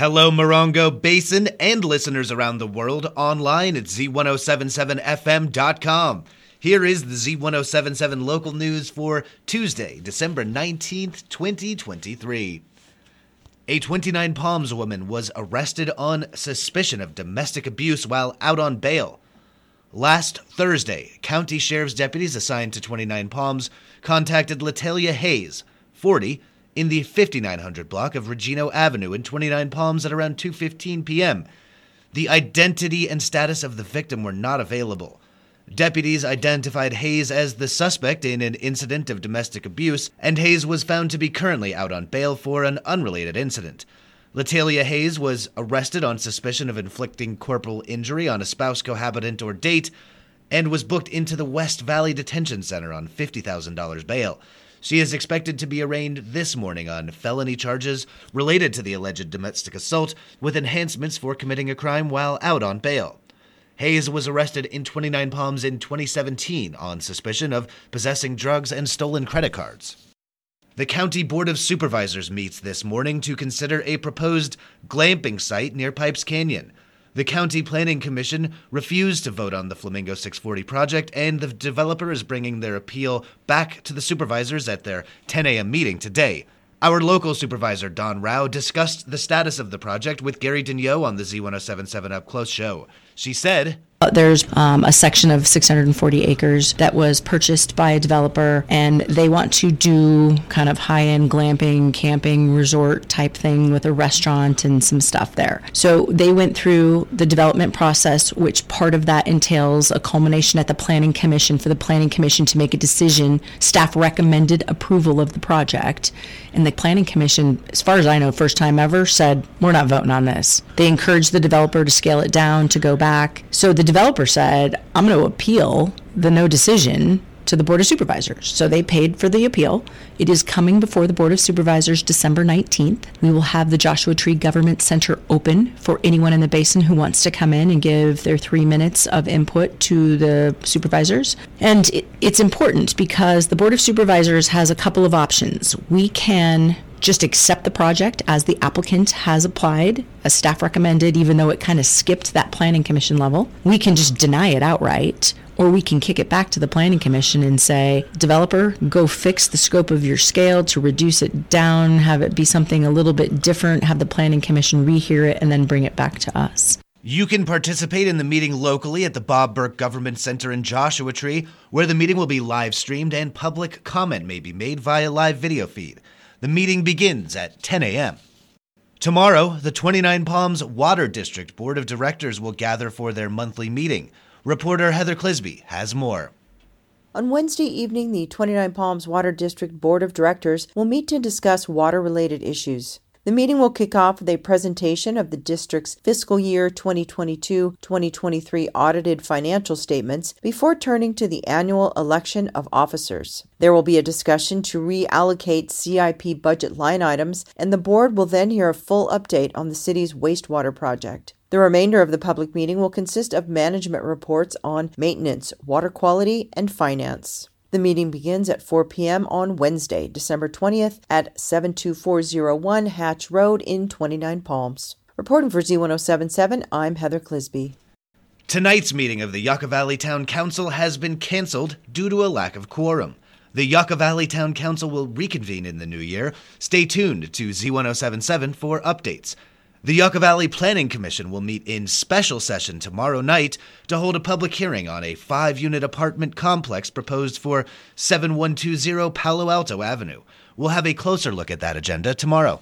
Hello, Morongo Basin and listeners around the world online at z1077fm.com. Here is the Z1077 local news for Tuesday, December 19th, 2023. A 29 Palms woman was arrested on suspicion of domestic abuse while out on bail. Last Thursday, county sheriff's deputies assigned to 29 Palms contacted Latalia Hayes, 40, in the 5900 block of Regino Avenue in 29 Palms at around 2:15 p.m. The identity and status of the victim were not available. Deputies identified Hayes as the suspect in an incident of domestic abuse, and Hayes was found to be currently out on bail for an unrelated incident. Latalia Hayes was arrested on suspicion of inflicting corporal injury on a spouse, cohabitant, or date, and was booked into the West Valley Detention Center on $50,000 bail. She is expected to be arraigned this morning on felony charges related to the alleged domestic assault with enhancements for committing a crime while out on bail. Hayes was arrested in 29 Palms in 2017 on suspicion of possessing drugs and stolen credit cards. The County Board of Supervisors meets this morning to consider a proposed glamping site near Pipes Canyon. The County Planning Commission refused to vote on the Flamingo 640 project, and the developer is bringing their appeal back to the supervisors at their 10 a.m. meeting today. Our local supervisor, Dawn Rowe, discussed the status of the project with Gary Daigneault on the Z1077 Up Close show. She said, there's um, a section of 640 acres that was purchased by a developer, and they want to do kind of high end glamping, camping, resort type thing with a restaurant and some stuff there. So they went through the development process, which part of that entails a culmination at the Planning Commission for the Planning Commission to make a decision. Staff recommended approval of the project, and the Planning Commission, as far as I know, first time ever, said, We're not voting on this. They encouraged the developer to scale it down, to go back. So the developer said, I'm going to appeal the no decision to the Board of Supervisors. So they paid for the appeal. It is coming before the Board of Supervisors December 19th. We will have the Joshua Tree Government Center open for anyone in the basin who wants to come in and give their three minutes of input to the supervisors. And it, it's important because the Board of Supervisors has a couple of options. We can just accept the project as the applicant has applied, as staff recommended, even though it kind of skipped that planning commission level. We can just deny it outright, or we can kick it back to the planning commission and say, developer, go fix the scope of your scale to reduce it down, have it be something a little bit different, have the planning commission rehear it, and then bring it back to us. You can participate in the meeting locally at the Bob Burke Government Center in Joshua Tree, where the meeting will be live streamed and public comment may be made via live video feed. The meeting begins at 10 a.m. Tomorrow, the 29 Palms Water District Board of Directors will gather for their monthly meeting. Reporter Heather Clisby has more. On Wednesday evening, the 29 Palms Water District Board of Directors will meet to discuss water related issues. The meeting will kick off with a presentation of the district's fiscal year 2022 2023 audited financial statements before turning to the annual election of officers. There will be a discussion to reallocate CIP budget line items, and the board will then hear a full update on the city's wastewater project. The remainder of the public meeting will consist of management reports on maintenance, water quality, and finance. The meeting begins at 4 p.m. on Wednesday, December 20th at 72401 Hatch Road in 29 Palms. Reporting for Z1077, I'm Heather Clisby. Tonight's meeting of the Yucca Valley Town Council has been canceled due to a lack of quorum. The Yucca Valley Town Council will reconvene in the new year. Stay tuned to Z1077 for updates. The Yucca Valley Planning Commission will meet in special session tomorrow night to hold a public hearing on a five unit apartment complex proposed for 7120 Palo Alto Avenue. We'll have a closer look at that agenda tomorrow.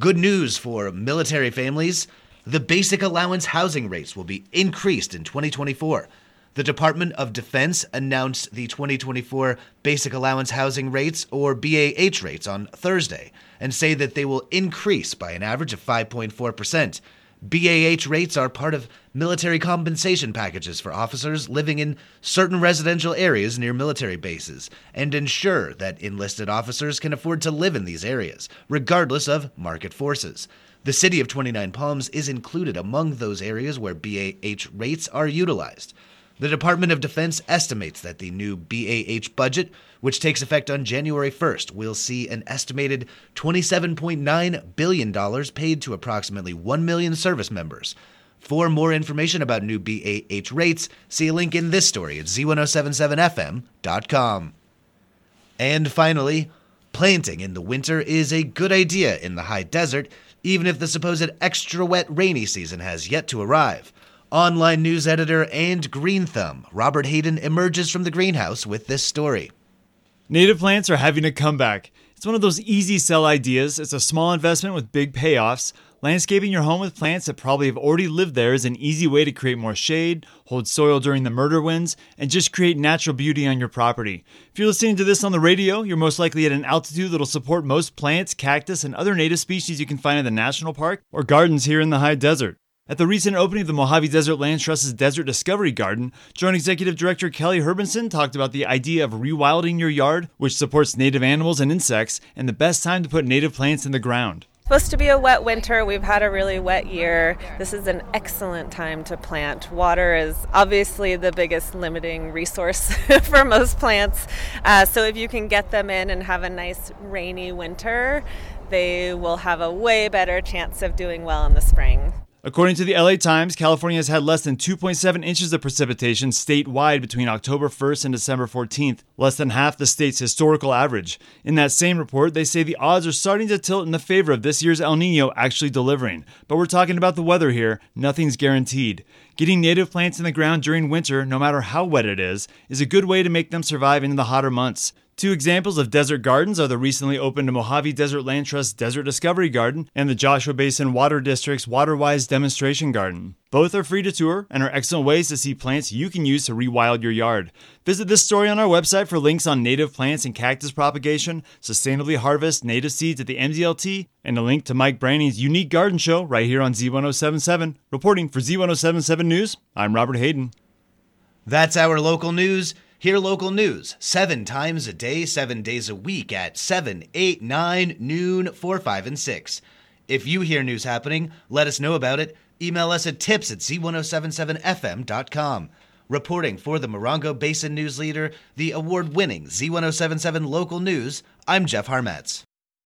Good news for military families the basic allowance housing rates will be increased in 2024. The Department of Defense announced the 2024 Basic Allowance Housing Rates, or BAH rates, on Thursday and say that they will increase by an average of 5.4%. BAH rates are part of military compensation packages for officers living in certain residential areas near military bases and ensure that enlisted officers can afford to live in these areas, regardless of market forces. The city of 29 Palms is included among those areas where BAH rates are utilized. The Department of Defense estimates that the new BAH budget, which takes effect on January 1st, will see an estimated $27.9 billion paid to approximately 1 million service members. For more information about new BAH rates, see a link in this story at z1077fm.com. And finally, planting in the winter is a good idea in the high desert, even if the supposed extra wet rainy season has yet to arrive. Online news editor and Green Thumb, Robert Hayden, emerges from the greenhouse with this story. Native plants are having a comeback. It's one of those easy sell ideas. It's a small investment with big payoffs. Landscaping your home with plants that probably have already lived there is an easy way to create more shade, hold soil during the murder winds, and just create natural beauty on your property. If you're listening to this on the radio, you're most likely at an altitude that'll support most plants, cactus, and other native species you can find in the national park or gardens here in the high desert. At the recent opening of the Mojave Desert Land Trust's Desert Discovery Garden, Joint Executive Director Kelly Herbinson talked about the idea of rewilding your yard, which supports native animals and insects, and the best time to put native plants in the ground. Supposed to be a wet winter. We've had a really wet year. This is an excellent time to plant. Water is obviously the biggest limiting resource for most plants. Uh, so if you can get them in and have a nice rainy winter, they will have a way better chance of doing well in the spring. According to the LA Times, California has had less than 2.7 inches of precipitation statewide between October 1st and December 14th, less than half the state's historical average. In that same report, they say the odds are starting to tilt in the favor of this year's El Nino actually delivering. But we're talking about the weather here, nothing's guaranteed. Getting native plants in the ground during winter, no matter how wet it is, is a good way to make them survive into the hotter months. Two examples of desert gardens are the recently opened Mojave Desert Land Trust Desert Discovery Garden and the Joshua Basin Water District's Waterwise Demonstration Garden. Both are free to tour and are excellent ways to see plants you can use to rewild your yard. Visit this story on our website for links on native plants and cactus propagation, sustainably harvest native seeds at the MDLT, and a link to Mike Branning's unique garden show right here on Z1077. Reporting for Z1077 News, I'm Robert Hayden. That's our local news. Hear local news seven times a day, seven days a week at 7, 8, 9, noon, 4, 5, and 6. If you hear news happening, let us know about it. Email us at tips at z1077fm.com. Reporting for the Morongo Basin News Leader, the award winning Z1077 Local News, I'm Jeff Harmetz.